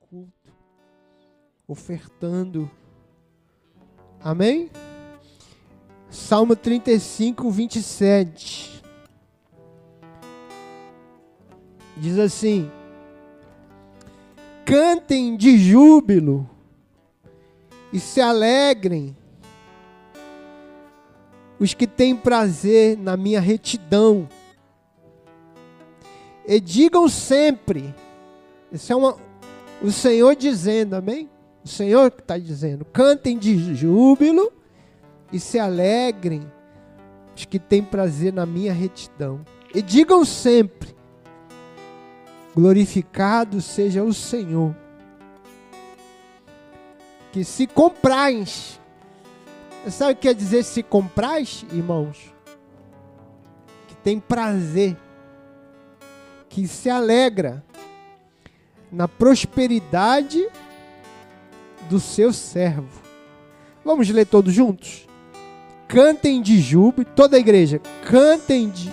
culto, ofertando. Amém? Salmo 35, 27. Diz assim: Cantem de júbilo e se alegrem os que têm prazer na minha retidão. E digam sempre, isso é uma, o Senhor dizendo, amém? O Senhor que está dizendo, cantem de júbilo e se alegrem os que têm prazer na minha retidão. E digam sempre, glorificado seja o Senhor, que se comprais Sabe o que quer dizer se comprais, irmãos? Que tem prazer, que se alegra na prosperidade do seu servo. Vamos ler todos juntos? Cantem de júbilo, toda a igreja, cantem de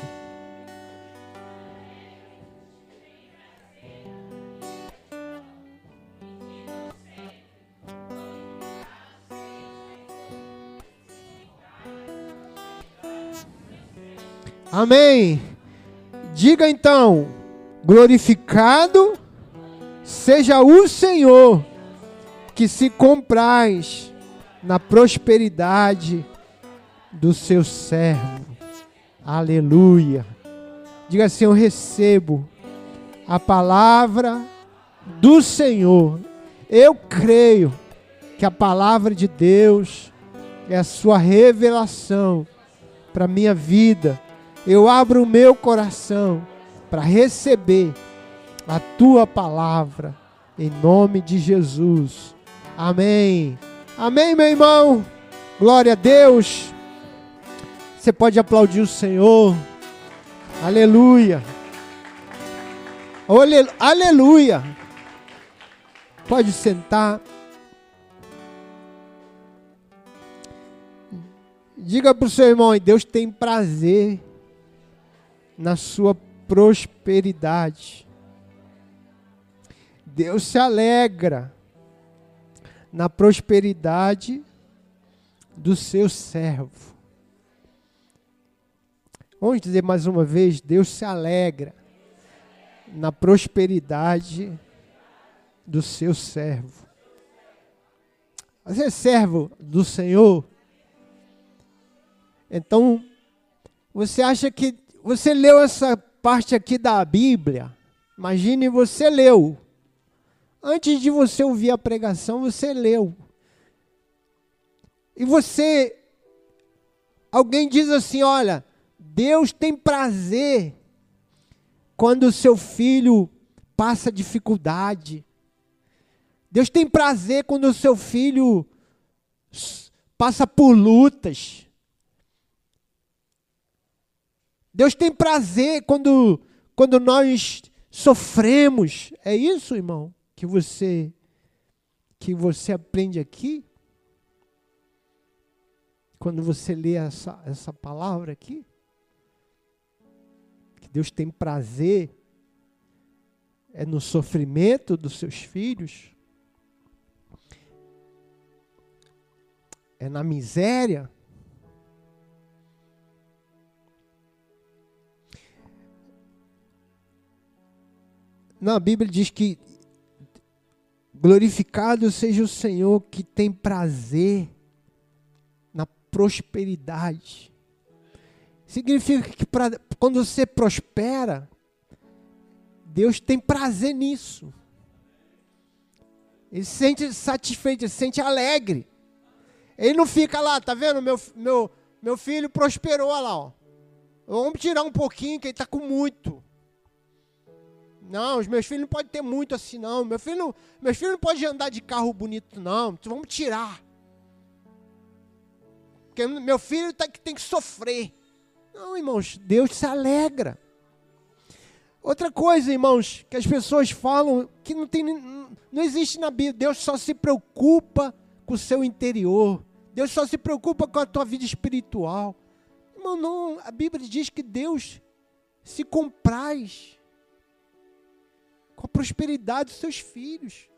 Amém. Diga então: glorificado seja o Senhor, que se compraz na prosperidade do seu servo. Aleluia. Diga assim: Eu recebo a palavra do Senhor. Eu creio que a palavra de Deus é a sua revelação para minha vida eu abro o meu coração para receber a tua palavra, em nome de Jesus. Amém. Amém, meu irmão. Glória a Deus. Você pode aplaudir o Senhor. Aleluia. Aleluia. Pode sentar. Diga para o seu irmão, Deus tem prazer na sua prosperidade. Deus se alegra na prosperidade do seu servo. Vamos dizer mais uma vez: Deus se alegra na prosperidade do seu servo. Você é servo do Senhor? Então, você acha que você leu essa parte aqui da Bíblia. Imagine você leu. Antes de você ouvir a pregação, você leu. E você alguém diz assim, olha, Deus tem prazer quando o seu filho passa dificuldade. Deus tem prazer quando o seu filho passa por lutas. Deus tem prazer quando, quando nós sofremos. É isso, irmão, que você que você aprende aqui? Quando você lê essa, essa palavra aqui? Que Deus tem prazer é no sofrimento dos seus filhos? É na miséria? Na Bíblia diz que glorificado seja o Senhor que tem prazer na prosperidade. Significa que pra, quando você prospera, Deus tem prazer nisso. Ele se sente satisfeito, ele se sente alegre. Ele não fica lá, tá vendo? Meu, meu, meu filho prosperou lá, ó. Vamos tirar um pouquinho, que ele está com muito. Não, os meus filhos não podem ter muito assim, não. Meu filho não, meus filhos não podem andar de carro bonito, não. Então, vamos tirar. Porque meu filho tá, tem que sofrer. Não, irmãos, Deus se alegra. Outra coisa, irmãos, que as pessoas falam que não, tem, não existe na Bíblia. Deus só se preocupa com o seu interior. Deus só se preocupa com a tua vida espiritual. Irmão, não, a Bíblia diz que Deus se compraz com a prosperidade dos seus filhos.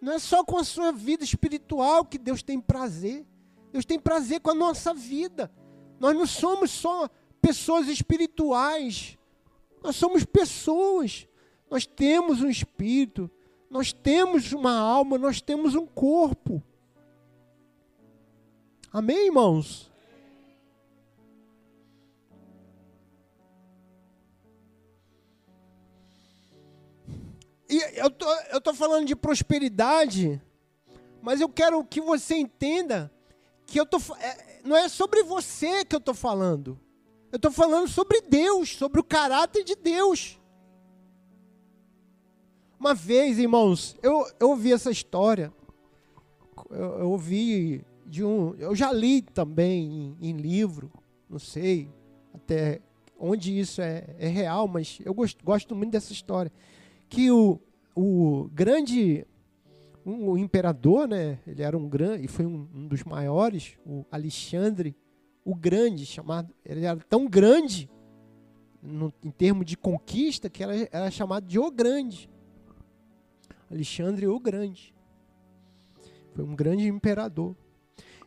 Não é só com a sua vida espiritual que Deus tem prazer. Deus tem prazer com a nossa vida. Nós não somos só pessoas espirituais. Nós somos pessoas. Nós temos um espírito, nós temos uma alma, nós temos um corpo. Amém, irmãos? E eu tô, eu tô falando de prosperidade, mas eu quero que você entenda que eu tô, é, não é sobre você que eu estou falando. Eu estou falando sobre Deus, sobre o caráter de Deus. Uma vez, irmãos, eu, eu ouvi essa história. Eu, eu ouvi de um. Eu já li também em, em livro, não sei até onde isso é, é real, mas eu gosto, gosto muito dessa história que o, o grande um, o imperador, né, ele era um grande, e foi um, um, dos maiores, o Alexandre o Grande, chamado, ele era tão grande no, em termos de conquista que era, era chamado de O Grande. Alexandre o Grande. Foi um grande imperador.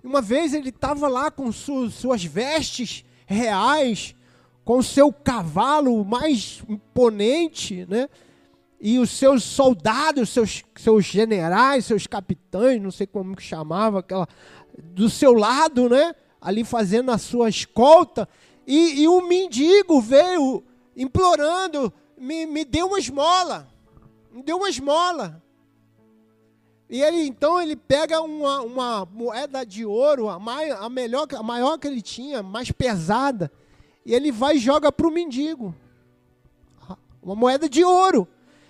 E uma vez ele estava lá com su, suas vestes reais, com seu cavalo mais imponente, né? E os seus soldados, seus, seus generais, seus capitães, não sei como que chamava, aquela, do seu lado, né? Ali fazendo a sua escolta. E, e um mendigo veio implorando, me, me deu uma esmola, me deu uma esmola. E ele então ele pega uma, uma moeda de ouro, a, mai, a, melhor, a maior que ele tinha, mais pesada, e ele vai e joga para o mendigo. Uma moeda de ouro.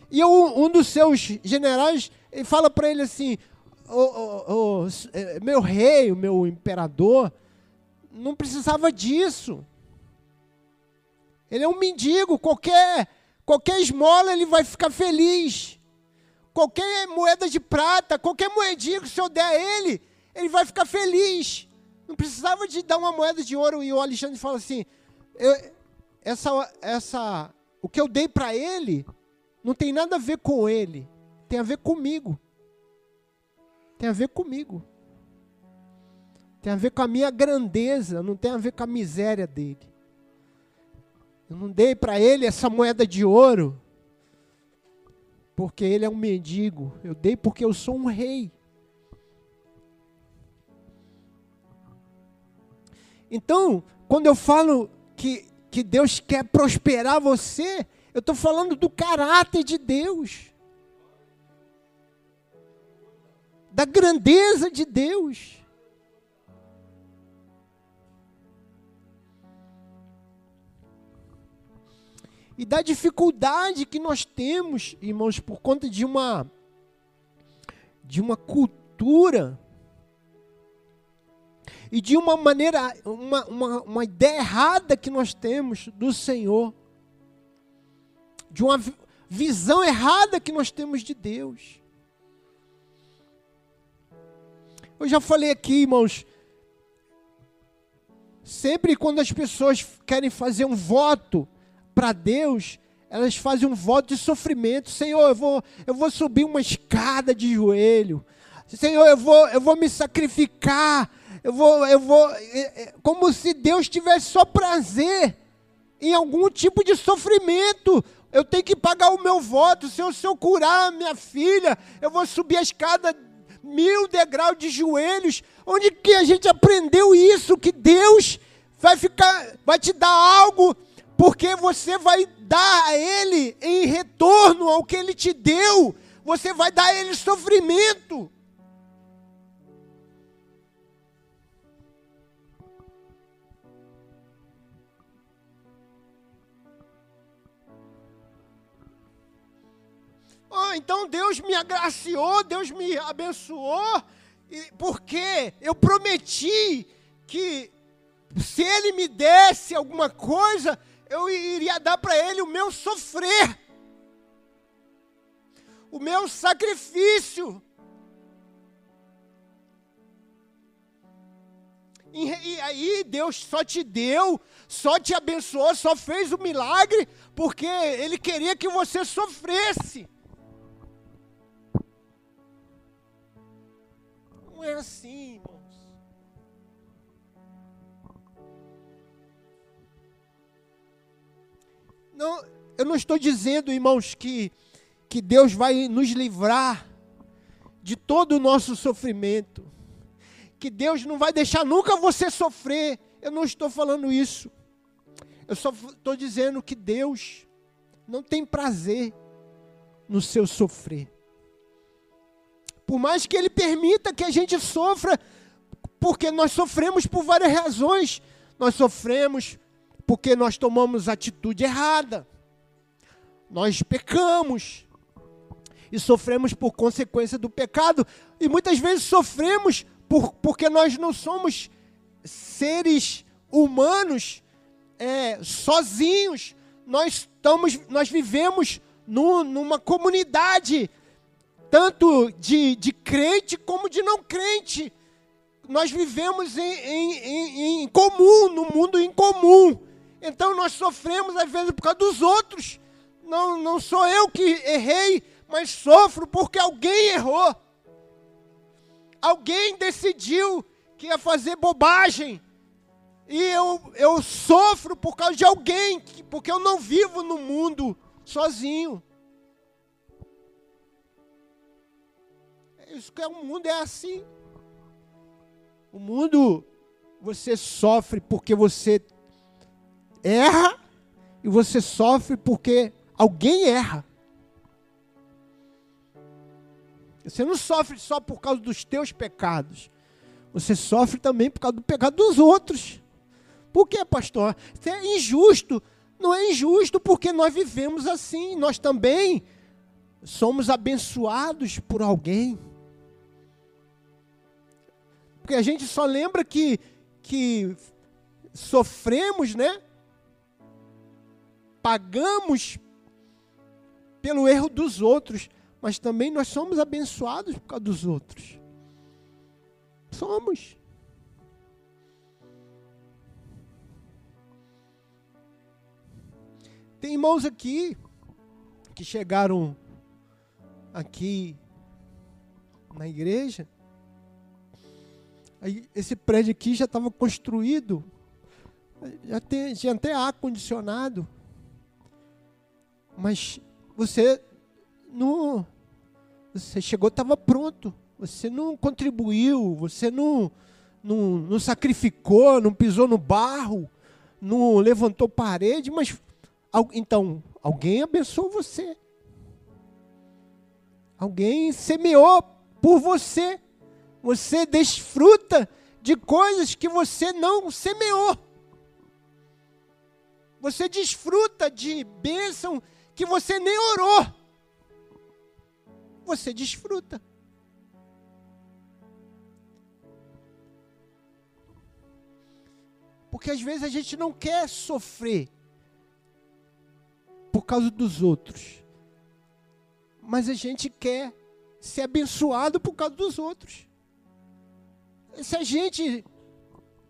E um, um dos seus generais fala para ele assim: oh, meu rei, o meu imperador, não precisava disso. Ele é um mendigo, qualquer, qualquer esmola ele vai ficar feliz. Qualquer moeda de prata, qualquer moedinha que o senhor der a ele, ele vai ficar feliz. Não precisava de dar uma moeda de ouro. E o Alexandre fala assim: essa, essa, o que eu dei para ele não tem nada a ver com ele, tem a ver comigo. Tem a ver comigo. Tem a ver com a minha grandeza, não tem a ver com a miséria dele. Eu não dei para ele essa moeda de ouro, porque ele é um mendigo. Eu dei porque eu sou um rei. Então, quando eu falo que, que Deus quer prosperar você, eu estou falando do caráter de Deus. Da grandeza de Deus. E da dificuldade que nós temos, irmãos, por conta de uma de uma cultura e de uma maneira, uma, uma, uma ideia errada que nós temos do Senhor de uma visão errada que nós temos de Deus. Eu já falei aqui, irmãos, sempre quando as pessoas querem fazer um voto para Deus, elas fazem um voto de sofrimento. Senhor, eu vou, eu vou subir uma escada de joelho. Senhor, eu vou, eu vou me sacrificar. Eu vou, eu vou, é, é, como se Deus tivesse só prazer em algum tipo de sofrimento eu tenho que pagar o meu voto. Se eu, se eu curar minha filha, eu vou subir a escada mil degraus de joelhos. Onde que a gente aprendeu isso? Que Deus vai ficar, vai te dar algo, porque você vai dar a Ele em retorno ao que Ele te deu. Você vai dar a Ele sofrimento. Oh, então Deus me agraciou, Deus me abençoou, porque eu prometi que se Ele me desse alguma coisa, eu iria dar para Ele o meu sofrer, o meu sacrifício. E aí Deus só te deu, só te abençoou, só fez o milagre, porque Ele queria que você sofresse. Assim, irmãos. Não, eu não estou dizendo, irmãos, que, que Deus vai nos livrar de todo o nosso sofrimento. Que Deus não vai deixar nunca você sofrer. Eu não estou falando isso. Eu só estou dizendo que Deus não tem prazer no seu sofrer. Por mais que Ele permita que a gente sofra, porque nós sofremos por várias razões. Nós sofremos porque nós tomamos atitude errada. Nós pecamos e sofremos por consequência do pecado, e muitas vezes sofremos por, porque nós não somos seres humanos é, sozinhos, nós, estamos, nós vivemos no, numa comunidade, tanto de, de crente como de não crente. Nós vivemos em, em, em, em comum, no mundo em comum. Então nós sofremos às vezes por causa dos outros. Não, não sou eu que errei, mas sofro porque alguém errou. Alguém decidiu que ia fazer bobagem. E eu, eu sofro por causa de alguém, porque eu não vivo no mundo sozinho. Isso que é o mundo é assim. O mundo você sofre porque você erra e você sofre porque alguém erra. Você não sofre só por causa dos teus pecados. Você sofre também por causa do pecado dos outros. Por que, pastor? Isso é injusto. Não é injusto porque nós vivemos assim. Nós também somos abençoados por alguém. Porque a gente só lembra que, que sofremos, né? Pagamos pelo erro dos outros, mas também nós somos abençoados por causa dos outros. Somos. Tem irmãos aqui que chegaram aqui na igreja. Aí, esse prédio aqui já estava construído, já tem, tinha até ar condicionado. Mas você não, você chegou, estava pronto. Você não contribuiu, você não, não, não sacrificou, não pisou no barro, não levantou parede, mas então, alguém abençoou você. Alguém semeou por você. Você desfruta de coisas que você não semeou. Você desfruta de bênção que você nem orou. Você desfruta. Porque às vezes a gente não quer sofrer por causa dos outros. Mas a gente quer ser abençoado por causa dos outros. Se a gente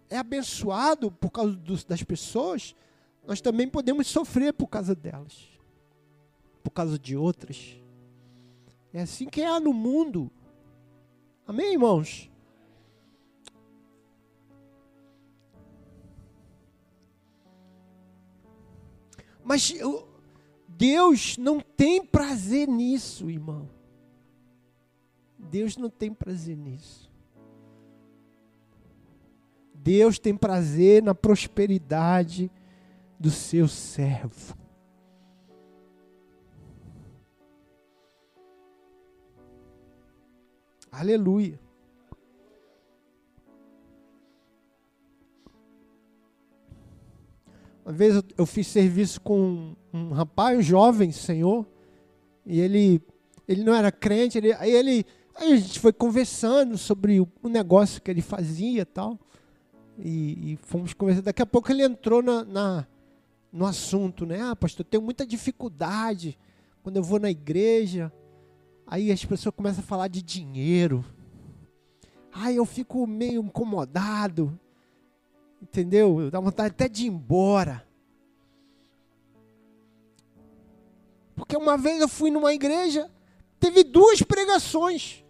é abençoado por causa das pessoas, nós também podemos sofrer por causa delas, por causa de outras. É assim que é no mundo. Amém, irmãos? Mas Deus não tem prazer nisso, irmão. Deus não tem prazer nisso. Deus tem prazer na prosperidade do seu servo. Aleluia. Uma vez eu, fiz serviço com um, um rapaz, um jovem senhor, e ele, ele não era crente, ele, aí ele, aí a gente foi conversando sobre o, o negócio que ele fazia e tal, e, e, fomos conversando. Daqui a pouco ele entrou na, na, no assunto, né? Ah, pastor, eu tenho muita dificuldade quando eu vou na igreja, aí as pessoas começam a falar de dinheiro, aí eu fico meio incomodado, Entendeu? Dá vontade até de ir embora. Porque uma vez eu fui numa igreja, teve duas pregações.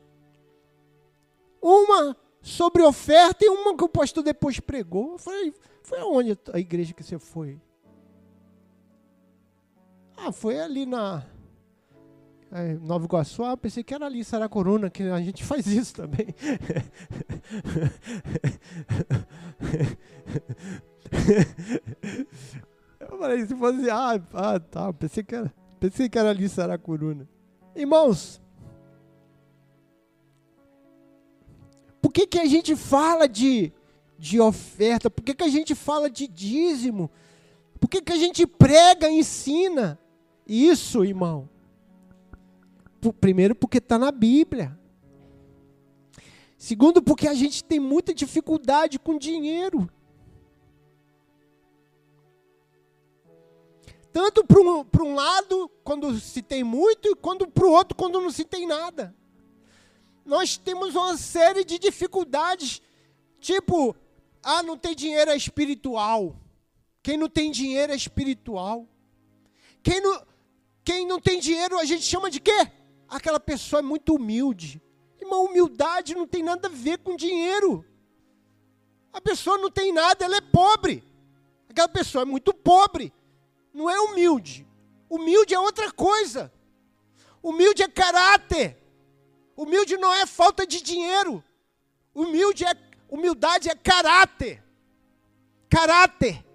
Uma sobre oferta e uma que o pastor depois pregou. Eu falei, foi aonde a igreja que você foi? Ah, foi ali na é, Nova Iguaçu. Ah, pensei que era ali, Saracuruna, que a gente faz isso também. Eu falei, se fosse, ah, ah tá, pensei que era, pensei que era ali Saracuruna. Irmãos, que, que a gente fala de, de oferta? Por que, que a gente fala de dízimo? Por que, que a gente prega, ensina isso, irmão? Primeiro, porque está na Bíblia. Segundo, porque a gente tem muita dificuldade com dinheiro. Tanto para um, um lado, quando se tem muito, e quando para o outro, quando não se tem nada. Nós temos uma série de dificuldades, tipo, ah, não tem dinheiro é espiritual. Quem não tem dinheiro é espiritual. Quem não, quem não tem dinheiro a gente chama de quê? Aquela pessoa é muito humilde. Irmão, humildade não tem nada a ver com dinheiro. A pessoa não tem nada, ela é pobre. Aquela pessoa é muito pobre não é humilde. Humilde é outra coisa. Humilde é caráter. Humilde não é falta de dinheiro. Humilde é humildade é caráter. Caráter.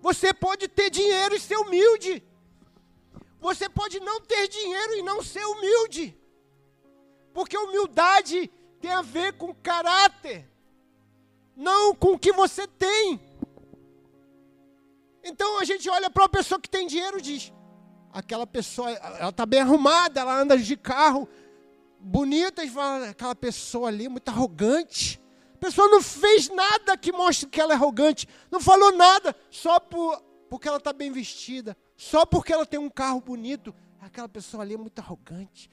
Você pode ter dinheiro e ser humilde. Você pode não ter dinheiro e não ser humilde. Porque humildade tem a ver com caráter, não com o que você tem. Então a gente olha para uma pessoa que tem dinheiro e diz: aquela pessoa, ela está bem arrumada, ela anda de carro bonita, e fala, aquela pessoa ali é muito arrogante. A pessoa não fez nada que mostre que ela é arrogante, não falou nada, só por, porque ela está bem vestida, só porque ela tem um carro bonito. Aquela pessoa ali é muito arrogante.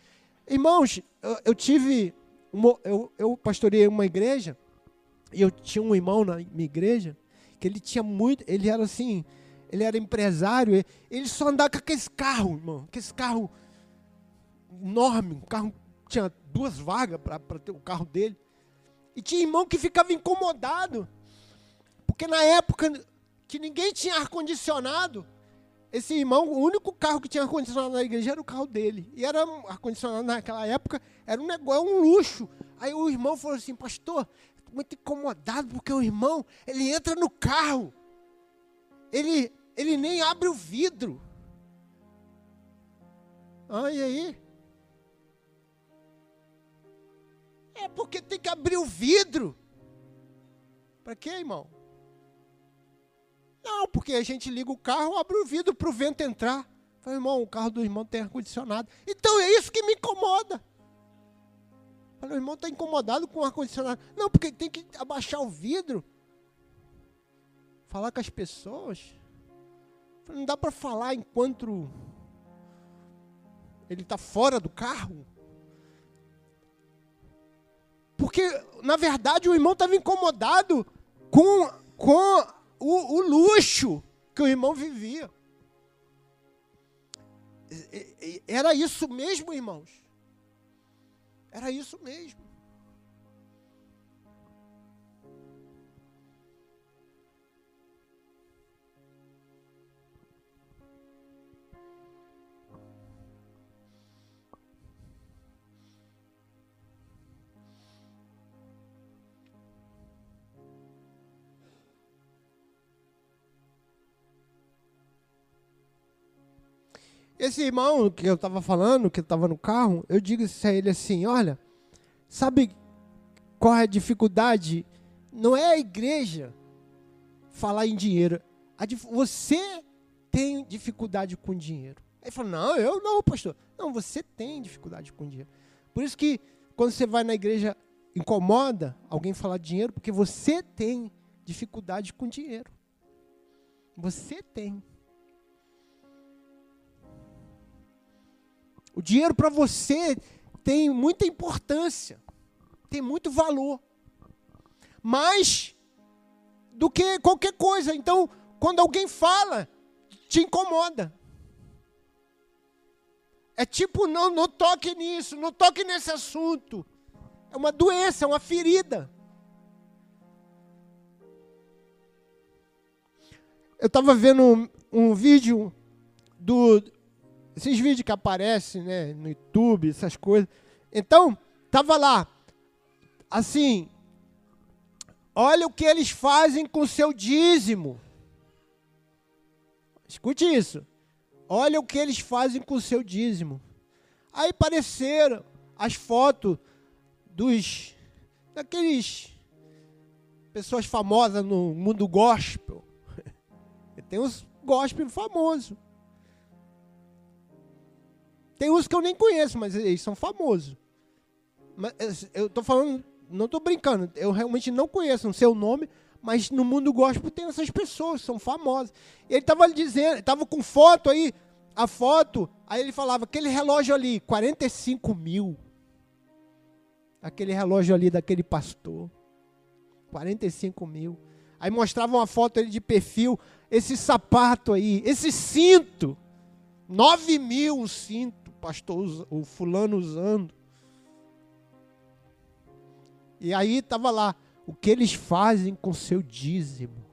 Irmãos, eu, eu tive uma, eu, eu pastoreei uma igreja e eu tinha um irmão na minha igreja que ele tinha muito, ele era assim, ele era empresário, ele só andava com aquele carro, irmão, aquele carro enorme, um carro tinha duas vagas para ter o carro dele. E tinha irmão que ficava incomodado, porque na época que ninguém tinha ar-condicionado, esse irmão, o único carro que tinha ar-condicionado na igreja era o carro dele. E era ar-condicionado naquela época, era um negócio, um luxo. Aí o irmão falou assim, pastor, muito incomodado, porque o irmão, ele entra no carro. Ele, ele nem abre o vidro. Ah, e aí? É porque tem que abrir o vidro. Para quê, irmão? Não, porque a gente liga o carro, abre o vidro para o vento entrar. Falei, irmão, o carro do irmão tem ar-condicionado. Então é isso que me incomoda. Falei, o irmão está incomodado com o ar-condicionado. Não, porque tem que abaixar o vidro. Falar com as pessoas. Não dá para falar enquanto ele está fora do carro. Porque, na verdade, o irmão estava incomodado com, com o, o luxo que o irmão vivia. Era isso mesmo, irmãos. Era isso mesmo. Esse irmão que eu estava falando, que estava no carro, eu digo a ele assim: olha, sabe qual é a dificuldade? Não é a igreja falar em dinheiro. Você tem dificuldade com dinheiro. Ele falou: não, eu não, pastor. Não, você tem dificuldade com dinheiro. Por isso que quando você vai na igreja, incomoda alguém falar de dinheiro, porque você tem dificuldade com dinheiro. Você tem. O dinheiro para você tem muita importância, tem muito valor. Mais do que qualquer coisa. Então, quando alguém fala, te incomoda. É tipo, não, não toque nisso, não toque nesse assunto. É uma doença, é uma ferida. Eu estava vendo um, um, vídeo do. Esses vídeos que aparecem né, no YouTube, essas coisas. Então, estava lá, assim, olha o que eles fazem com o seu dízimo. Escute isso. Olha o que eles fazem com o seu dízimo. Aí apareceram as fotos dos daqueles pessoas famosas no mundo gospel. Tem uns gospel famosos. Tem uns que eu nem conheço, mas eles são famosos. Mas eu estou falando, não estou brincando, eu realmente não conheço, o nome, mas no mundo gospel tem essas pessoas, são famosas. Ele estava dizendo, estava com foto aí, a foto, aí ele falava, aquele relógio ali, 45 mil. Aquele relógio ali daquele pastor. 45 mil. Aí mostrava uma foto ele de perfil, esse sapato aí, esse cinto. 9 mil o cinto, pastor, o fulano usando. E aí estava lá, o que eles fazem com seu dízimo.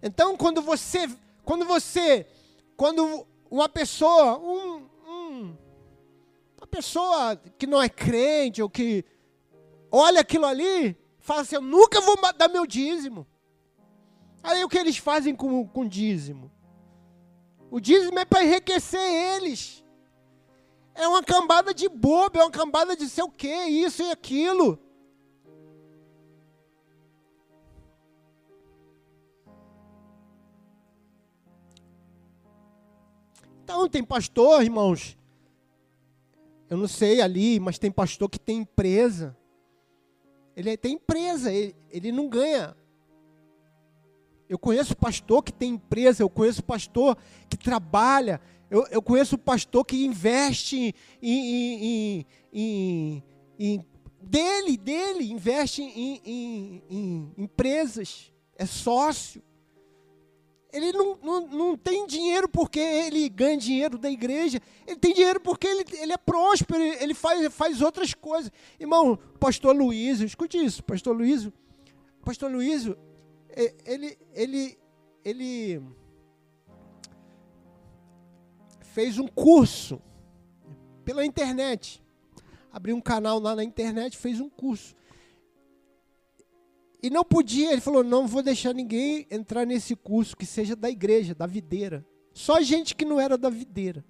Então, quando você, quando você, quando uma pessoa, um, um, uma pessoa que não é crente ou que olha aquilo ali, fala assim: Eu nunca vou dar meu dízimo. Aí o que eles fazem com o dízimo? O dízimo é para enriquecer eles. É uma cambada de bobo, é uma cambada de sei o que, isso e aquilo. Então, tem pastor, irmãos. Eu não sei ali, mas tem pastor que tem empresa. Ele tem empresa, ele, ele não ganha. Eu conheço pastor que tem empresa, eu conheço pastor que trabalha, eu, eu conheço pastor que investe em, em, em, em dele, dele, investe em, em, empresas, é sócio. Ele não, não, não tem dinheiro porque ele ganha dinheiro da igreja, ele tem dinheiro porque ele, ele é próspero, ele faz, faz outras coisas. Irmão, pastor Luiz, escute isso, pastor Luiz, pastor Luiz, ele, ele, ele fez um curso pela internet. Abriu um canal lá na internet, fez um curso. E não podia, ele falou: não vou deixar ninguém entrar nesse curso que seja da igreja, da videira. Só gente que não era da videira.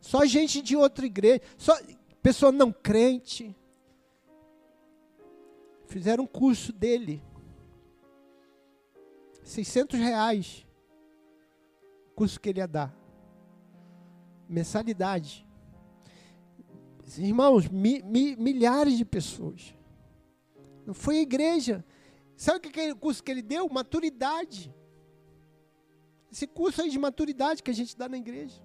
Só gente de outra igreja. Só pessoa não crente. Fizeram um curso dele. 600 reais. O curso que ele ia dar mensalidade. Irmãos, mi, mi, milhares de pessoas. Não foi a igreja. Sabe o que é o curso que ele deu? Maturidade. Esse curso aí de maturidade que a gente dá na igreja.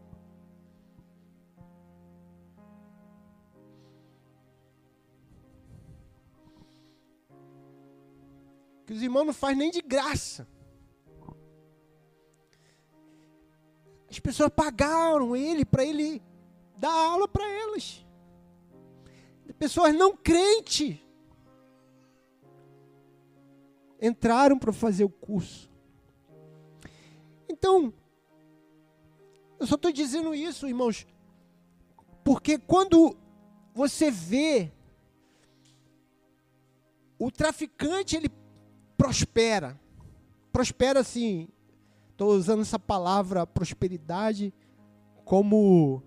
Que os irmãos não fazem nem de graça. As pessoas pagaram ele para ele dar aula para elas. Pessoas não crentes entraram para fazer o curso. Então, eu só estou dizendo isso, irmãos, porque quando você vê o traficante, ele prospera. Prospera assim, Estou usando essa palavra prosperidade como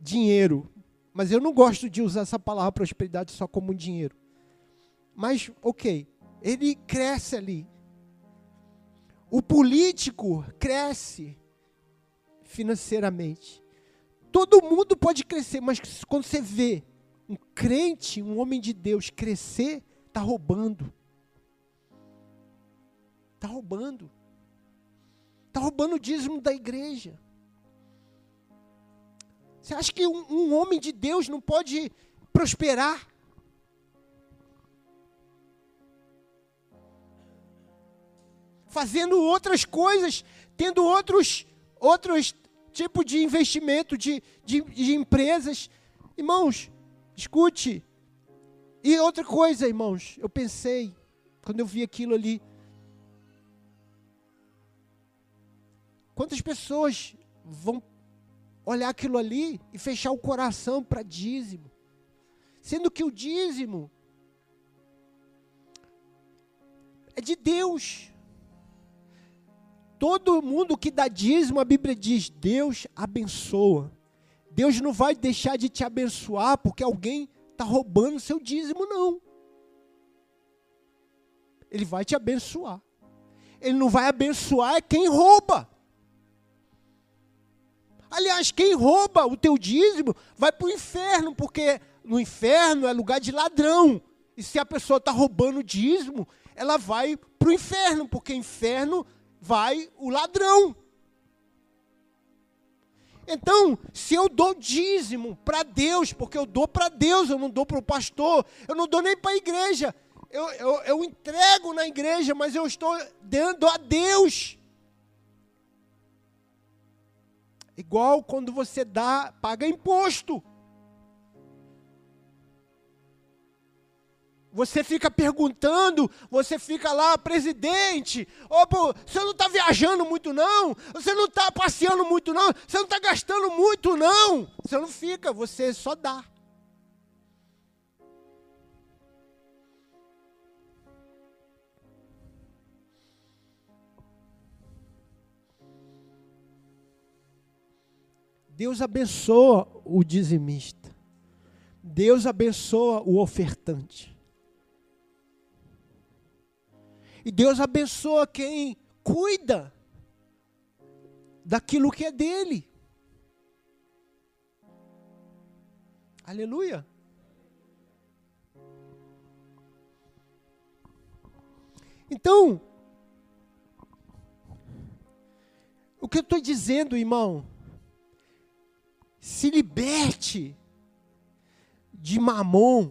dinheiro. Mas eu não gosto de usar essa palavra prosperidade só como dinheiro. Mas, ok, ele cresce ali. O político cresce financeiramente. Todo mundo pode crescer, mas quando você vê um crente, um homem de Deus crescer, está roubando. Está roubando. Está roubando o dízimo da igreja. Você acha que um, um homem de Deus não pode prosperar? fazendo outras coisas, tendo outros, outros tipos de investimento de, de, de empresas. Irmãos, escute. E outra coisa, irmãos, eu pensei, quando eu vi aquilo ali, quantas pessoas vão olhar aquilo ali e fechar o coração para dízimo? Sendo que o dízimo é de Deus. Todo mundo que dá dízimo, a Bíblia diz: Deus abençoa. Deus não vai deixar de te abençoar porque alguém está roubando seu dízimo, não. Ele vai te abençoar. Ele não vai abençoar é quem rouba. Aliás, quem rouba o teu dízimo vai para o inferno, porque no inferno é lugar de ladrão. E se a pessoa está roubando o dízimo, ela vai para o inferno, porque inferno vai o ladrão. Então, se eu dou dízimo para Deus, porque eu dou para Deus, eu não dou para o pastor, eu não dou nem para a igreja, eu, eu, eu entrego na igreja, mas eu estou dando a Deus. Igual quando você dá, paga imposto. Você fica perguntando, você fica lá, presidente, oh, você não está viajando muito não, você não está passeando muito não, você não está gastando muito não. Você não fica, você só dá. Deus abençoa o dizimista. Deus abençoa o ofertante. E Deus abençoa quem cuida daquilo que é dele. Aleluia. Então, o que eu estou dizendo, irmão, se liberte de mamon.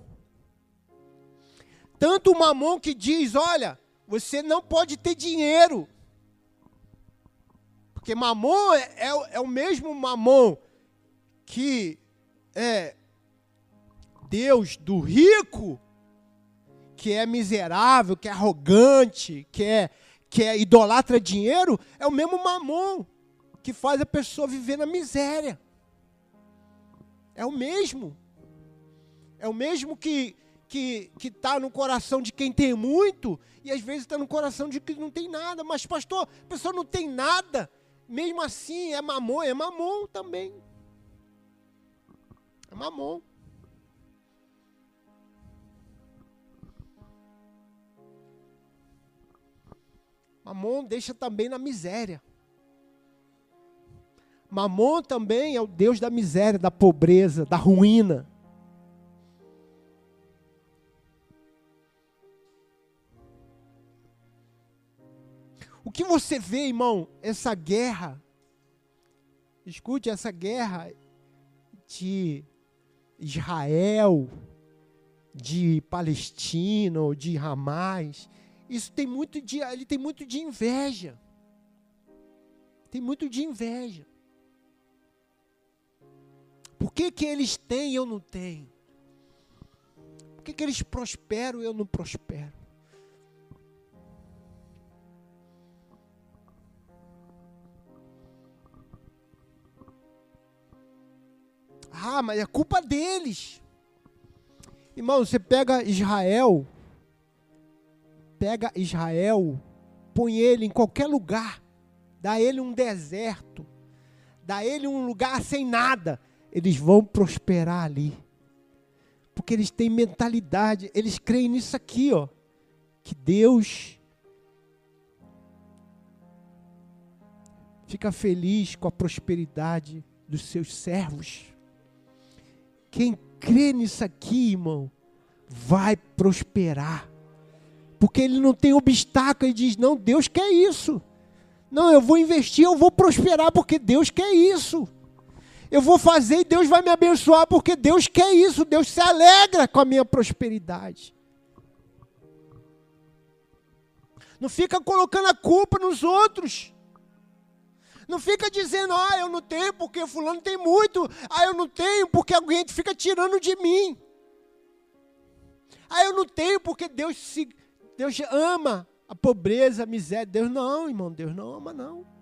Tanto o mamon que diz: olha, você não pode ter dinheiro. Porque mamon é, é, é o mesmo mamon que é Deus do rico, que é miserável, que é arrogante, que é, que é idolatra dinheiro, é o mesmo mamon que faz a pessoa viver na miséria. É o mesmo. É o mesmo que que está no coração de quem tem muito e às vezes está no coração de quem não tem nada. Mas, pastor, a pessoa não tem nada, mesmo assim é mamon, é mamon também. É mamon. Mamon deixa também na miséria. Mamon também é o Deus da miséria, da pobreza, da ruína. O que você vê, irmão, essa guerra, escute, essa guerra de Israel, de Palestina, de Hamas, isso tem muito de, ele tem muito de inveja. Tem muito de inveja. Por que, que eles têm e eu não tenho? Por que, que eles prosperam e eu não prospero? Ah, mas é culpa deles. Irmão, você pega Israel, pega Israel, põe ele em qualquer lugar, dá ele um deserto, dá ele um lugar sem nada, eles vão prosperar ali. Porque eles têm mentalidade, eles creem nisso aqui, ó, que Deus fica feliz com a prosperidade dos seus servos. Quem crê nisso aqui, irmão, vai prosperar. Porque ele não tem obstáculo e diz: Não, Deus quer isso. Não, eu vou investir, eu vou prosperar porque Deus quer isso. Eu vou fazer e Deus vai me abençoar porque Deus quer isso. Deus se alegra com a minha prosperidade. Não fica colocando a culpa nos outros. Não fica dizendo, ah, eu não tenho porque fulano tem muito. Ah, eu não tenho porque alguém fica tirando de mim. Ah, eu não tenho porque Deus se Deus ama a pobreza, a miséria. Deus não, irmão, Deus não ama não.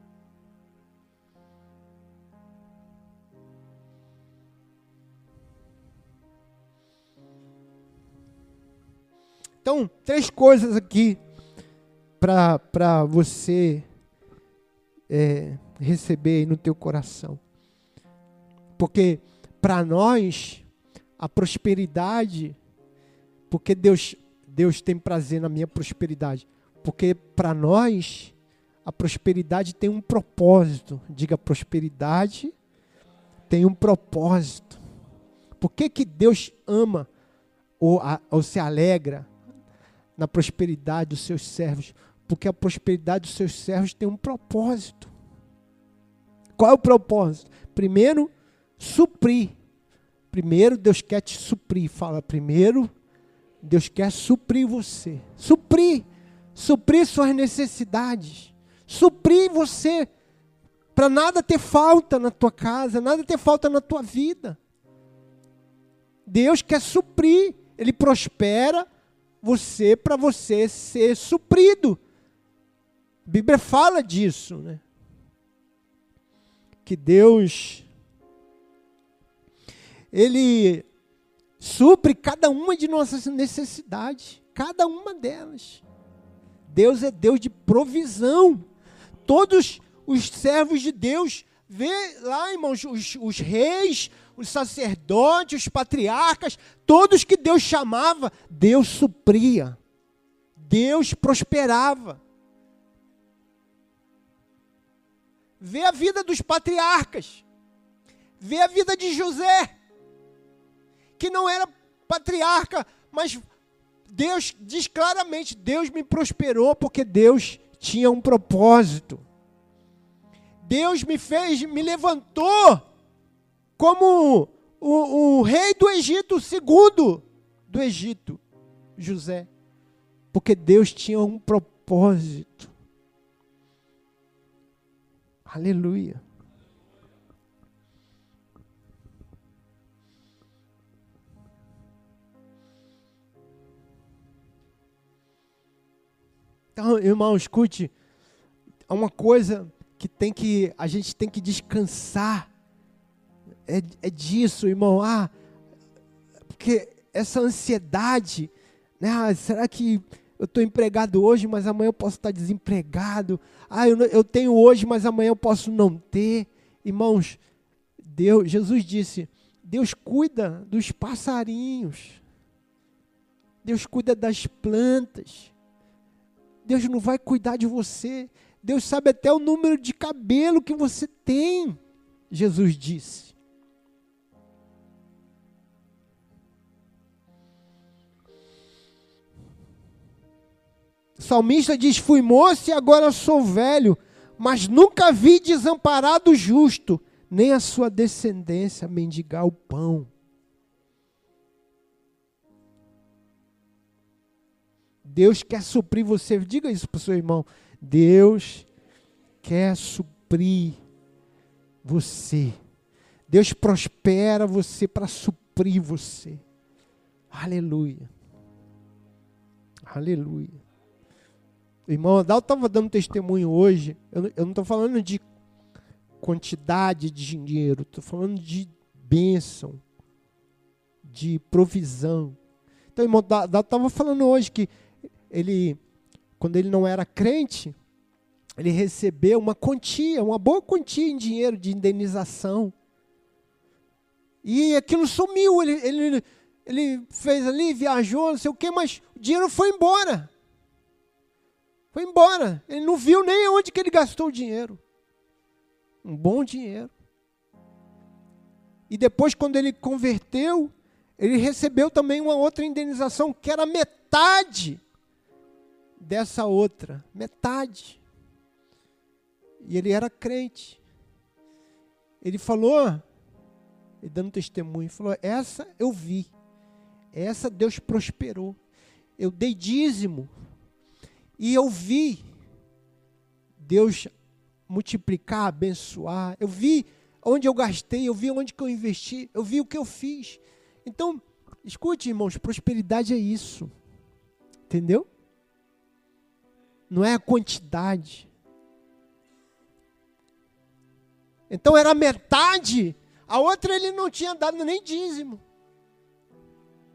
Então, três coisas aqui para você é, receber no teu coração. Porque para nós, a prosperidade, porque Deus, Deus tem prazer na minha prosperidade. Porque para nós, a prosperidade tem um propósito. Diga, prosperidade tem um propósito. Por que, que Deus ama ou, ou se alegra na prosperidade dos seus servos, porque a prosperidade dos seus servos tem um propósito. Qual é o propósito? Primeiro, suprir. Primeiro, Deus quer te suprir. Fala, primeiro, Deus quer suprir você. Suprir. Suprir suas necessidades. Suprir você. Para nada ter falta na tua casa, nada ter falta na tua vida. Deus quer suprir. Ele prospera você para você ser suprido. A Bíblia fala disso, né? Que Deus ele supre cada uma de nossas necessidades, cada uma delas. Deus é Deus de provisão. Todos os servos de Deus, vê lá, irmãos, os, os reis, os sacerdotes, os patriarcas, todos que Deus chamava, Deus supria, Deus prosperava. Vê a vida dos patriarcas, vê a vida de José, que não era patriarca, mas Deus diz claramente: Deus me prosperou porque Deus tinha um propósito. Deus me fez, me levantou como o, o rei do Egito, o segundo do Egito, José. Porque Deus tinha um propósito. Aleluia. Então, irmão, escute, é uma coisa que tem que a gente tem que descansar é, é disso, irmão. Ah, porque essa ansiedade, né? Ah, será que eu estou empregado hoje, mas amanhã eu posso estar desempregado? Ah, eu, eu tenho hoje, mas amanhã eu posso não ter. Irmãos, Deus, Jesus disse: Deus cuida dos passarinhos. Deus cuida das plantas. Deus não vai cuidar de você. Deus sabe até o número de cabelo que você tem. Jesus disse. O salmista diz: Fui moço e agora sou velho, mas nunca vi desamparado justo, nem a sua descendência mendigar o pão. Deus quer suprir você. Diga isso para o seu irmão. Deus quer suprir você. Deus prospera você para suprir você. Aleluia. Aleluia. O irmão Adalto estava dando testemunho hoje. Eu, eu não estou falando de quantidade de dinheiro, estou falando de bênção, de provisão. Então, o irmão Adalto estava falando hoje que ele, quando ele não era crente, ele recebeu uma quantia, uma boa quantia em dinheiro de indenização. E aquilo sumiu. Ele, ele, ele fez ali, viajou, não sei o quê, mas o dinheiro foi embora. Foi embora. Ele não viu nem onde que ele gastou o dinheiro. Um bom dinheiro. E depois, quando ele converteu, ele recebeu também uma outra indenização, que era metade dessa outra. Metade. E ele era crente. Ele falou, ele dando testemunho, falou: Essa eu vi. Essa Deus prosperou. Eu dei dízimo. E eu vi Deus multiplicar, abençoar. Eu vi onde eu gastei, eu vi onde que eu investi, eu vi o que eu fiz. Então, escute, irmãos, prosperidade é isso. Entendeu? Não é a quantidade. Então era metade, a outra ele não tinha dado nem dízimo.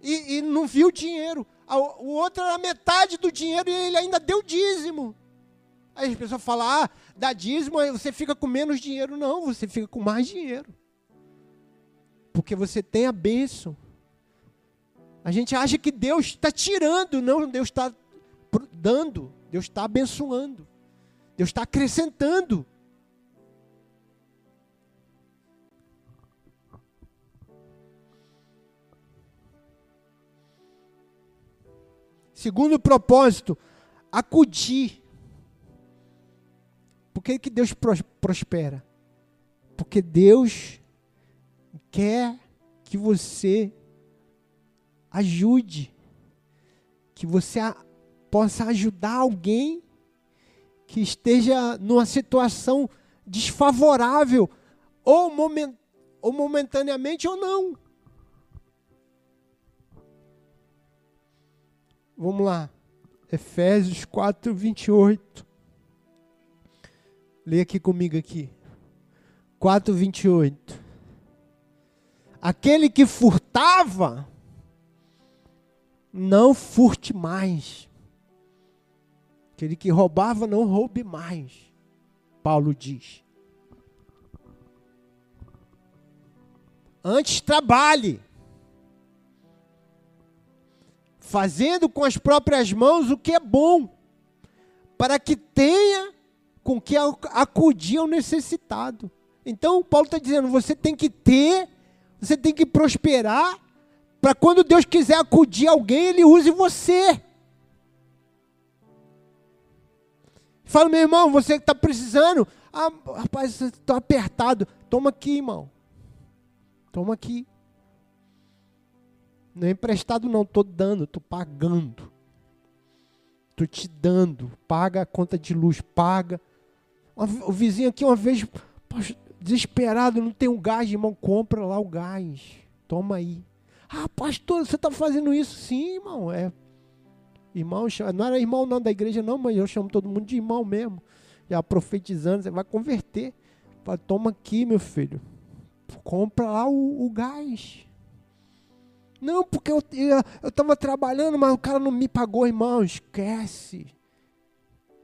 E, e não viu dinheiro. O outro era metade do dinheiro e ele ainda deu dízimo. Aí as pessoas falam, ah, dá dízimo, aí você fica com menos dinheiro. Não, você fica com mais dinheiro. Porque você tem a bênção. A gente acha que Deus está tirando, não, Deus está dando, Deus está abençoando, Deus está acrescentando. Segundo propósito, acudir. Por que, que Deus prospera? Porque Deus quer que você ajude, que você possa ajudar alguém que esteja numa situação desfavorável, ou, moment, ou momentaneamente ou não. Vamos lá. Efésios 4, 28. Leia aqui comigo aqui. 4, 28. Aquele que furtava, não furte mais. Aquele que roubava, não roube mais. Paulo diz. Antes trabalhe fazendo com as próprias mãos o que é bom, para que tenha com que acudir ao necessitado. Então, Paulo está dizendo: você tem que ter, você tem que prosperar, para quando Deus quiser acudir alguém, Ele use você. Fala, meu irmão, você que está precisando, ah, rapaz, estou apertado. Toma aqui, irmão. Toma aqui. Não é emprestado, não, estou dando, estou pagando. Estou te dando. Paga a conta de luz, paga. O vizinho aqui uma vez, desesperado, não tem um gás, irmão, compra lá o gás. Toma aí. Ah, pastor, você está fazendo isso? Sim, irmão. É. Irmão, não era irmão não da igreja, não, mas eu chamo todo mundo de irmão mesmo. Já profetizando, você vai converter. Fala, toma aqui, meu filho. Compra lá o, o gás. Não, porque eu estava trabalhando, mas o cara não me pagou, irmão. Esquece.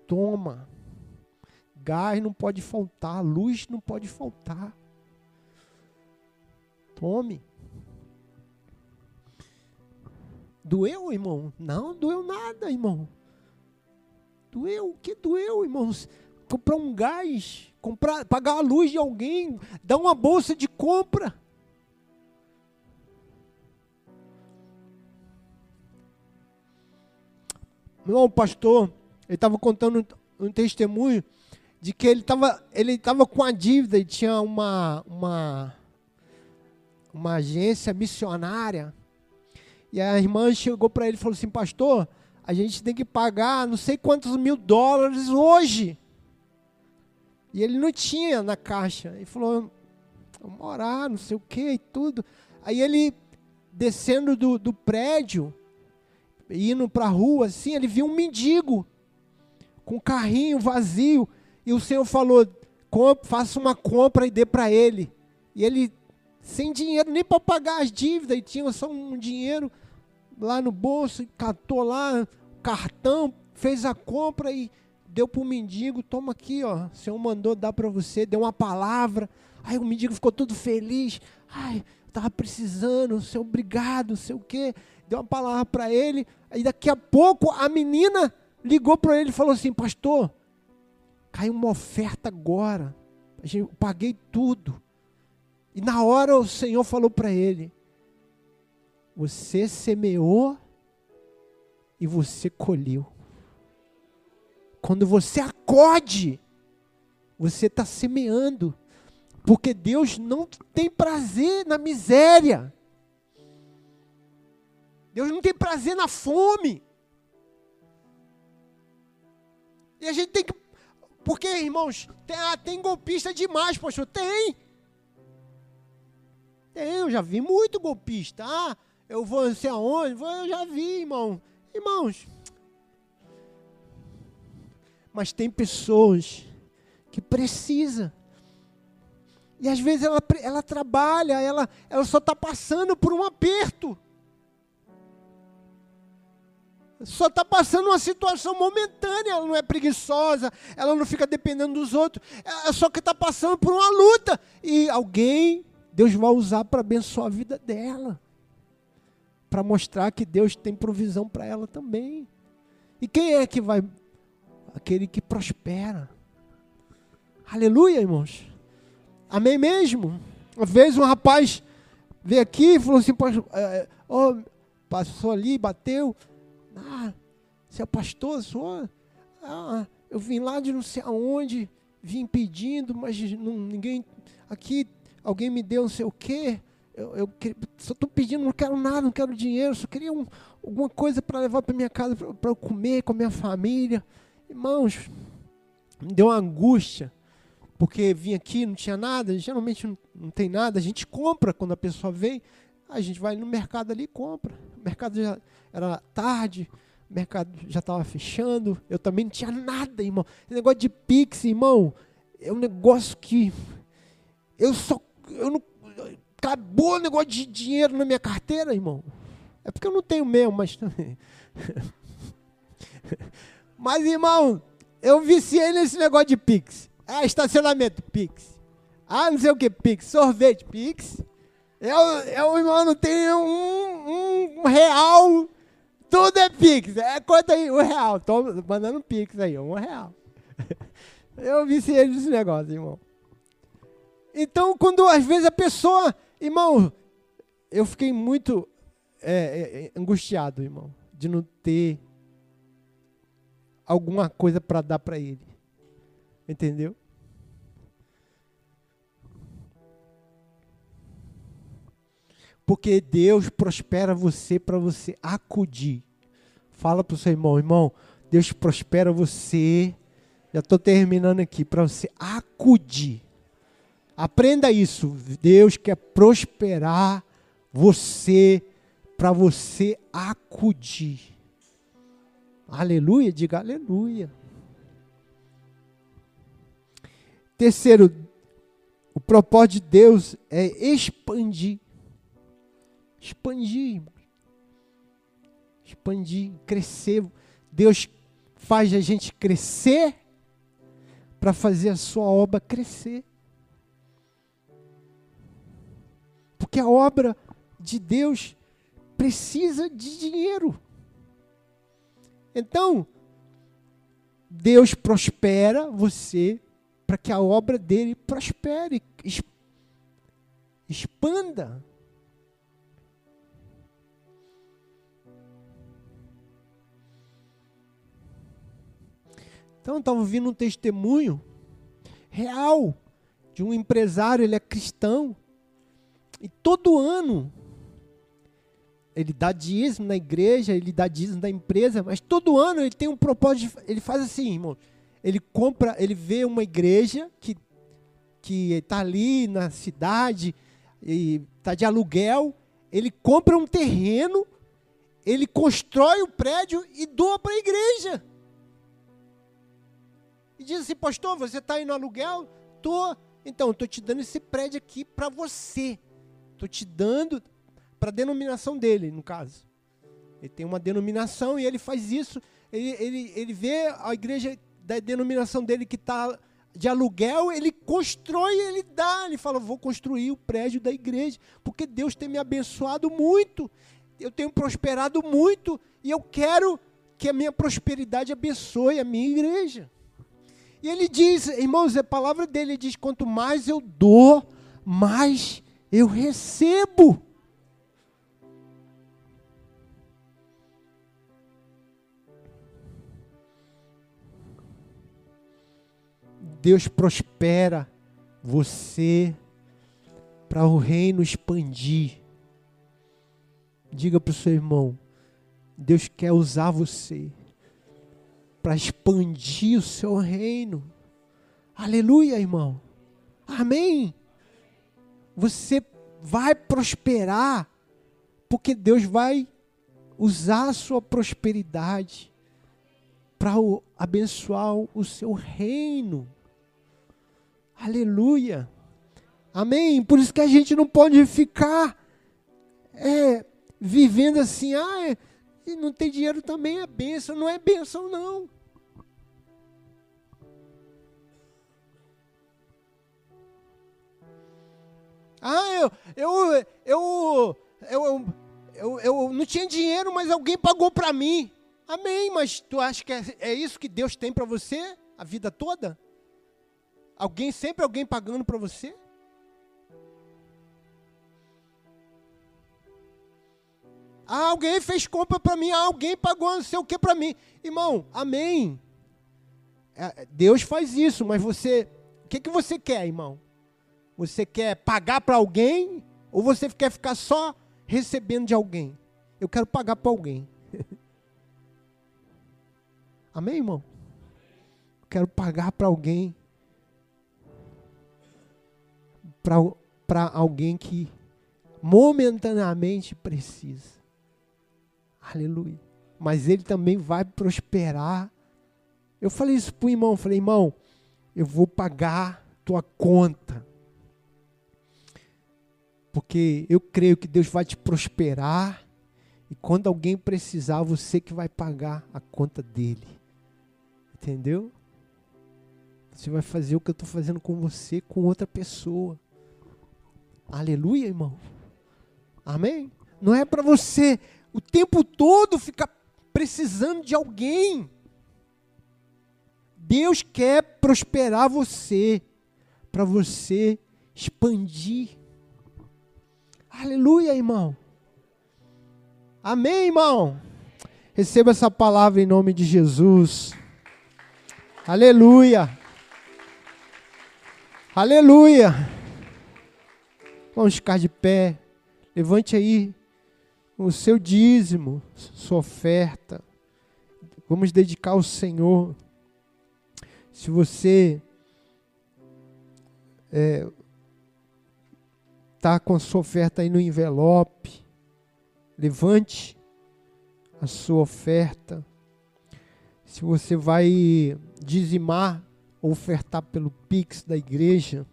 Toma. Gás não pode faltar, luz não pode faltar. Tome. Doeu, irmão? Não, doeu nada, irmão. Doeu? O que doeu, irmãos? Comprar um gás, comprar, pagar a luz de alguém, dar uma bolsa de compra. Meu pastor, ele estava contando um testemunho de que ele estava ele tava com a dívida e tinha uma, uma, uma agência missionária. E a irmã chegou para ele e falou assim: Pastor, a gente tem que pagar não sei quantos mil dólares hoje. E ele não tinha na caixa. Ele falou: Vamos orar, não sei o que e tudo. Aí ele, descendo do, do prédio, indo para a rua, assim, ele viu um mendigo com um carrinho vazio. E o Senhor falou: faça uma compra e dê para ele. E ele, sem dinheiro nem para pagar as dívidas, e tinha só um dinheiro lá no bolso, catou lá cartão, fez a compra e deu para o mendigo: toma aqui, ó, o Senhor mandou dar para você, deu uma palavra. Aí o mendigo ficou todo feliz. Ai, estava precisando, Senhor, obrigado, sei o quê deu uma palavra para ele, e daqui a pouco a menina ligou para ele e falou assim: Pastor, caiu uma oferta agora, eu paguei tudo. E na hora o Senhor falou para ele: Você semeou e você colheu. Quando você acode, você está semeando, porque Deus não tem prazer na miséria. Deus não tem prazer na fome. E a gente tem que. Porque, irmãos, tem, ah, tem golpista demais, pastor. Tem. Tem, eu já vi muito golpista. Ah, eu vou não sei aonde. Eu já vi, irmão. Irmãos. Mas tem pessoas que precisam. E às vezes ela, ela trabalha, ela, ela só está passando por um aperto. Só está passando uma situação momentânea, ela não é preguiçosa, ela não fica dependendo dos outros, ela só que está passando por uma luta. E alguém, Deus vai usar para abençoar a vida dela, para mostrar que Deus tem provisão para ela também. E quem é que vai? Aquele que prospera. Aleluia, irmãos. Amém mesmo? Uma vez um rapaz veio aqui e falou assim, é, oh, passou ali, bateu. Ah, você é pastor, senhor? Ah, eu vim lá de não sei aonde, vim pedindo, mas não, ninguém. Aqui alguém me deu não sei o quê. Eu, eu só estou pedindo, não quero nada, não quero dinheiro, só queria um, alguma coisa para levar para minha casa, para eu comer com a minha família. Irmãos, me deu uma angústia porque vim aqui, não tinha nada, geralmente não, não, tem nada, a gente compra quando a pessoa vem, a gente vai no mercado ali e compra. Mercado já era tarde, o mercado já estava fechando, eu também não tinha nada, irmão. Esse negócio de Pix, irmão, é um negócio que eu só. Eu não, acabou o negócio de dinheiro na minha carteira, irmão. É porque eu não tenho mesmo, mas também. mas, irmão, eu viciei nesse negócio de Pix. Ah, estacionamento, Pix. Ah, não sei o que, Pix. Sorvete, Pix. Eu, eu irmão, não tenho um, um, real. Tudo é Pix. É quanto aí? Um real. Tô mandando Pix aí, um real. Eu viciei nesse negócio, irmão. Então, quando às vezes a pessoa. Irmão, eu fiquei muito é, é, é angustiado, irmão, de não ter alguma coisa para dar para ele. Entendeu? Porque Deus prospera você para você acudir. Fala para o seu irmão, irmão, Deus prospera você. Já estou terminando aqui, para você acudir. Aprenda isso. Deus quer prosperar você para você acudir. Aleluia, diga aleluia. Terceiro, o propósito de Deus é expandir. Expandir, expandir, crescer. Deus faz a gente crescer para fazer a sua obra crescer. Porque a obra de Deus precisa de dinheiro. Então, Deus prospera você para que a obra dele prospere, expanda. Então estava ouvindo um testemunho real de um empresário, ele é cristão, e todo ano ele dá dízimo na igreja, ele dá dízimo da empresa, mas todo ano ele tem um propósito, ele faz assim, irmão, ele compra, ele vê uma igreja que que está ali na cidade e está de aluguel, ele compra um terreno, ele constrói o prédio e doa para a igreja. Diz assim, pastor, você está aí no aluguel? Tô. Então, estou te dando esse prédio aqui para você. Estou te dando para a denominação dele, no caso. Ele tem uma denominação e ele faz isso. Ele, ele, ele vê a igreja da denominação dele que está de aluguel, ele constrói, ele dá. Ele fala: vou construir o prédio da igreja, porque Deus tem me abençoado muito, eu tenho prosperado muito, e eu quero que a minha prosperidade abençoe a minha igreja. E ele diz, irmãos, a palavra dele diz: quanto mais eu dou, mais eu recebo. Deus prospera você para o reino expandir. Diga para o seu irmão: Deus quer usar você para expandir o seu reino. Aleluia, irmão. Amém. Você vai prosperar, porque Deus vai usar a sua prosperidade para abençoar o seu reino. Aleluia. Amém. Por isso que a gente não pode ficar é, vivendo assim, ah, é, não tem dinheiro também é bênção. Não é bênção, não. Ah, eu, eu, eu, eu, eu, não tinha dinheiro, mas alguém pagou para mim. Amém, mas tu acha que é, é isso que Deus tem para você a vida toda? Alguém, sempre alguém pagando para você? Ah, alguém fez compra para mim, ah, alguém pagou não sei o que para mim. Irmão, amém. É, Deus faz isso, mas você, o que, que você quer, irmão? Você quer pagar para alguém ou você quer ficar só recebendo de alguém? Eu quero pagar para alguém. Amém, irmão? Eu quero pagar para alguém. Para alguém que momentaneamente precisa. Aleluia. Mas ele também vai prosperar. Eu falei isso para o irmão. Falei, irmão, eu vou pagar tua conta porque eu creio que Deus vai te prosperar e quando alguém precisar, você que vai pagar a conta dele. Entendeu? Você vai fazer o que eu estou fazendo com você, com outra pessoa. Aleluia, irmão. Amém? Não é para você o tempo todo ficar precisando de alguém. Deus quer prosperar você, para você expandir Aleluia, irmão. Amém, irmão. Receba essa palavra em nome de Jesus. Aleluia. Aleluia. Vamos ficar de pé. Levante aí o seu dízimo, sua oferta. Vamos dedicar ao Senhor. Se você é, está com a sua oferta aí no envelope, levante a sua oferta. Se você vai dizimar ofertar pelo Pix da igreja,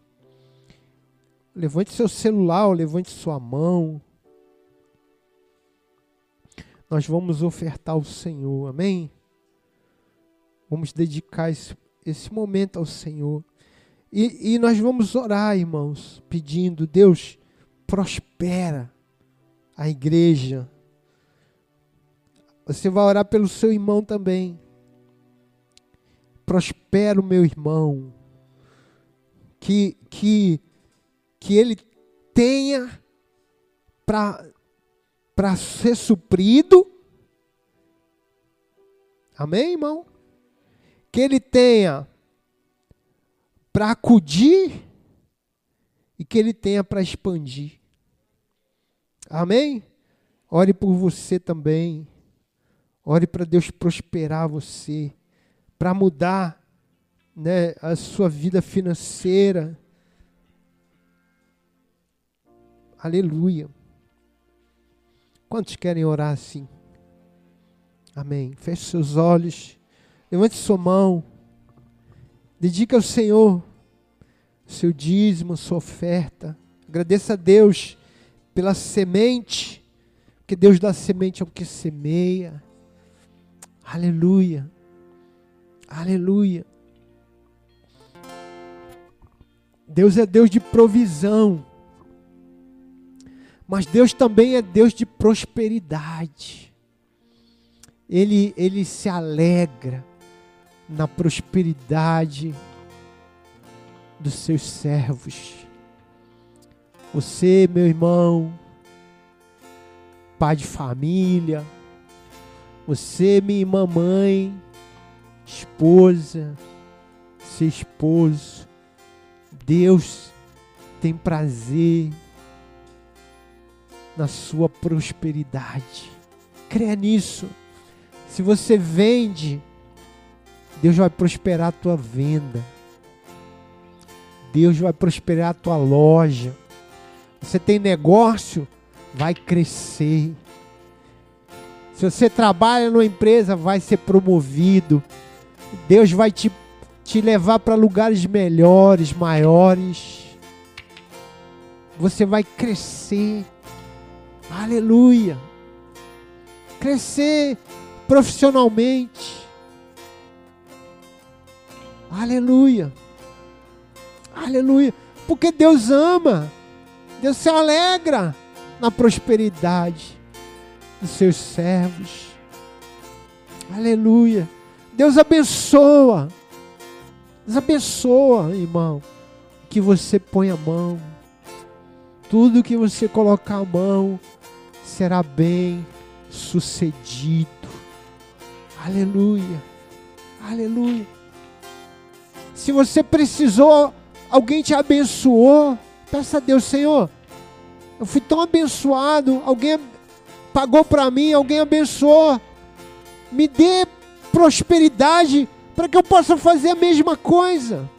levante seu celular ou levante sua mão. Nós vamos ofertar ao Senhor, amém? Vamos dedicar esse, esse momento ao Senhor. E, e nós vamos orar, irmãos, pedindo, Deus, prospera a igreja. Você vai orar pelo seu irmão também. Prospera o meu irmão. Que, que, que ele tenha para ser suprido. Amém, irmão? Que ele tenha para acudir e que ele tenha para expandir. Amém? Ore por você também. Ore para Deus prosperar você, para mudar né, a sua vida financeira. Aleluia. Quantos querem orar assim? Amém. Feche seus olhos. Levante sua mão. Dedique ao Senhor seu dízimo, sua oferta. Agradeça a Deus pela semente, porque Deus dá semente ao que semeia. Aleluia. Aleluia. Deus é Deus de provisão. Mas Deus também é Deus de prosperidade. Ele, ele se alegra na prosperidade dos seus servos. Você, meu irmão, pai de família, você, minha mamãe, esposa, seu esposo, Deus tem prazer na sua prosperidade. Creia nisso. Se você vende Deus vai prosperar a tua venda. Deus vai prosperar a tua loja. Você tem negócio, vai crescer. Se você trabalha numa empresa, vai ser promovido. Deus vai te, te levar para lugares melhores, maiores. Você vai crescer. Aleluia. Crescer profissionalmente. Aleluia. Aleluia. Porque Deus ama. Deus se alegra na prosperidade dos seus servos. Aleluia. Deus abençoa. Deus abençoa, irmão. Que você põe a mão. Tudo que você colocar a mão será bem sucedido. Aleluia. Aleluia. Se você precisou, alguém te abençoou, peça a Deus, Senhor. Eu fui tão abençoado, alguém pagou para mim, alguém abençoou. Me dê prosperidade para que eu possa fazer a mesma coisa.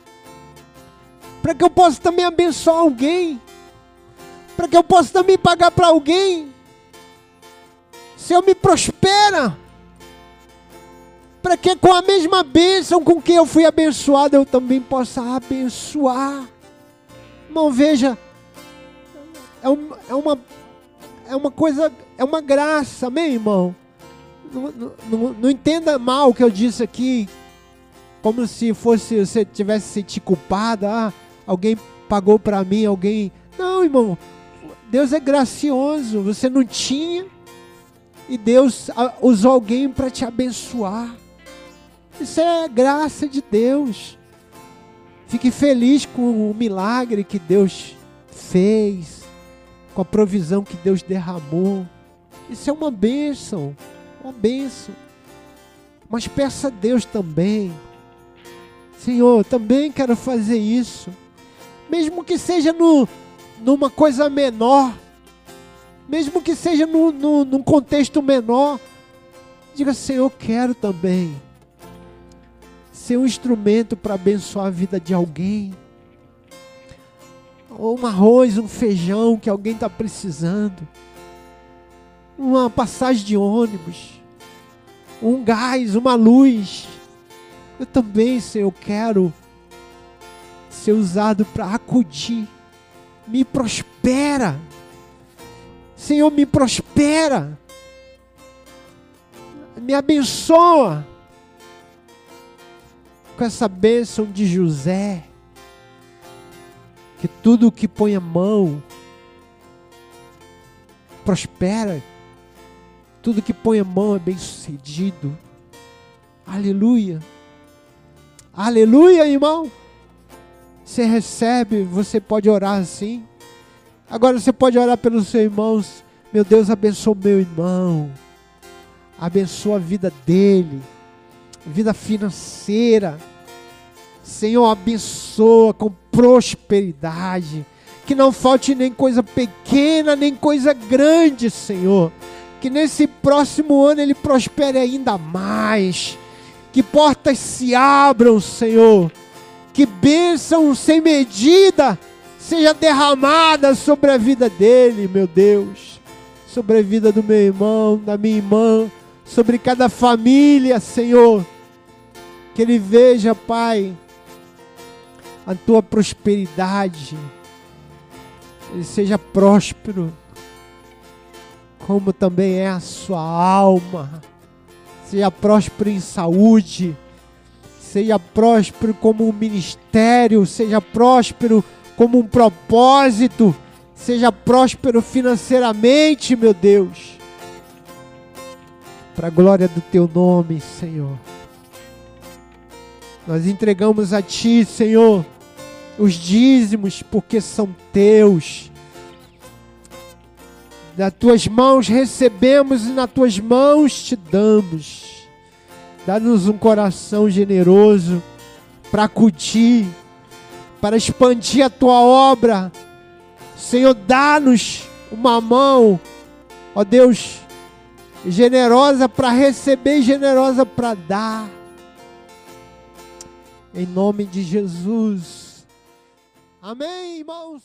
Para que eu possa também abençoar alguém. Para que eu possa também pagar para alguém. Senhor, me prospera. Para que com a mesma bênção com que eu fui abençoado, eu também possa abençoar. Irmão, veja, é, é uma é uma coisa, é uma graça, amém, irmão? Não, não, não, entenda mal o que eu disse aqui, como se fosse você tivesse se sentir culpado, ah, alguém pagou para mim, alguém. Não, irmão, Deus é gracioso, você não tinha e Deus usou alguém para te abençoar. Isso é graça de Deus. Fique feliz com o milagre que Deus fez com a provisão que Deus derramou. Isso é uma bênção, uma bênção. Mas peça a Deus também, Senhor, também quero fazer isso, mesmo que seja no, numa coisa menor, mesmo que seja no, no, num contexto menor, diga, Senhor, quero também ser um instrumento para abençoar a vida de alguém ou um arroz, um feijão que alguém está precisando, uma passagem de ônibus, um gás, uma luz. Eu também, Senhor, quero ser usado para acudir. Me prospera. Senhor, me prospera. Me abençoa com essa bênção de José que tudo o que põe a mão prospera, tudo que põe a mão é bem sucedido. Aleluia. Aleluia, irmão. Você recebe, você pode orar assim. Agora você pode orar pelos seus irmãos. Meu Deus, abençoa meu irmão. Abençoa a vida dele. Vida financeira Senhor, abençoa com prosperidade. Que não falte nem coisa pequena, nem coisa grande, Senhor. Que nesse próximo ano ele prospere ainda mais. Que portas se abram, Senhor. Que bênção sem medida seja derramada sobre a vida dele, meu Deus. Sobre a vida do meu irmão, da minha irmã. Sobre cada família, Senhor. Que ele veja, Pai a tua prosperidade, ele seja próspero, como também é a sua alma, seja próspero em saúde, seja próspero como um ministério, seja próspero como um propósito, seja próspero financeiramente, meu Deus, para a glória do teu nome, Senhor. Nós entregamos a Ti, Senhor, os dízimos, porque são teus. Das tuas mãos recebemos e nas tuas mãos te damos. Dá-nos um coração generoso para acudir, para expandir a tua obra. Senhor, dá-nos uma mão, ó Deus, generosa para receber e generosa para dar. Em nome de Jesus. Amém, irmãos.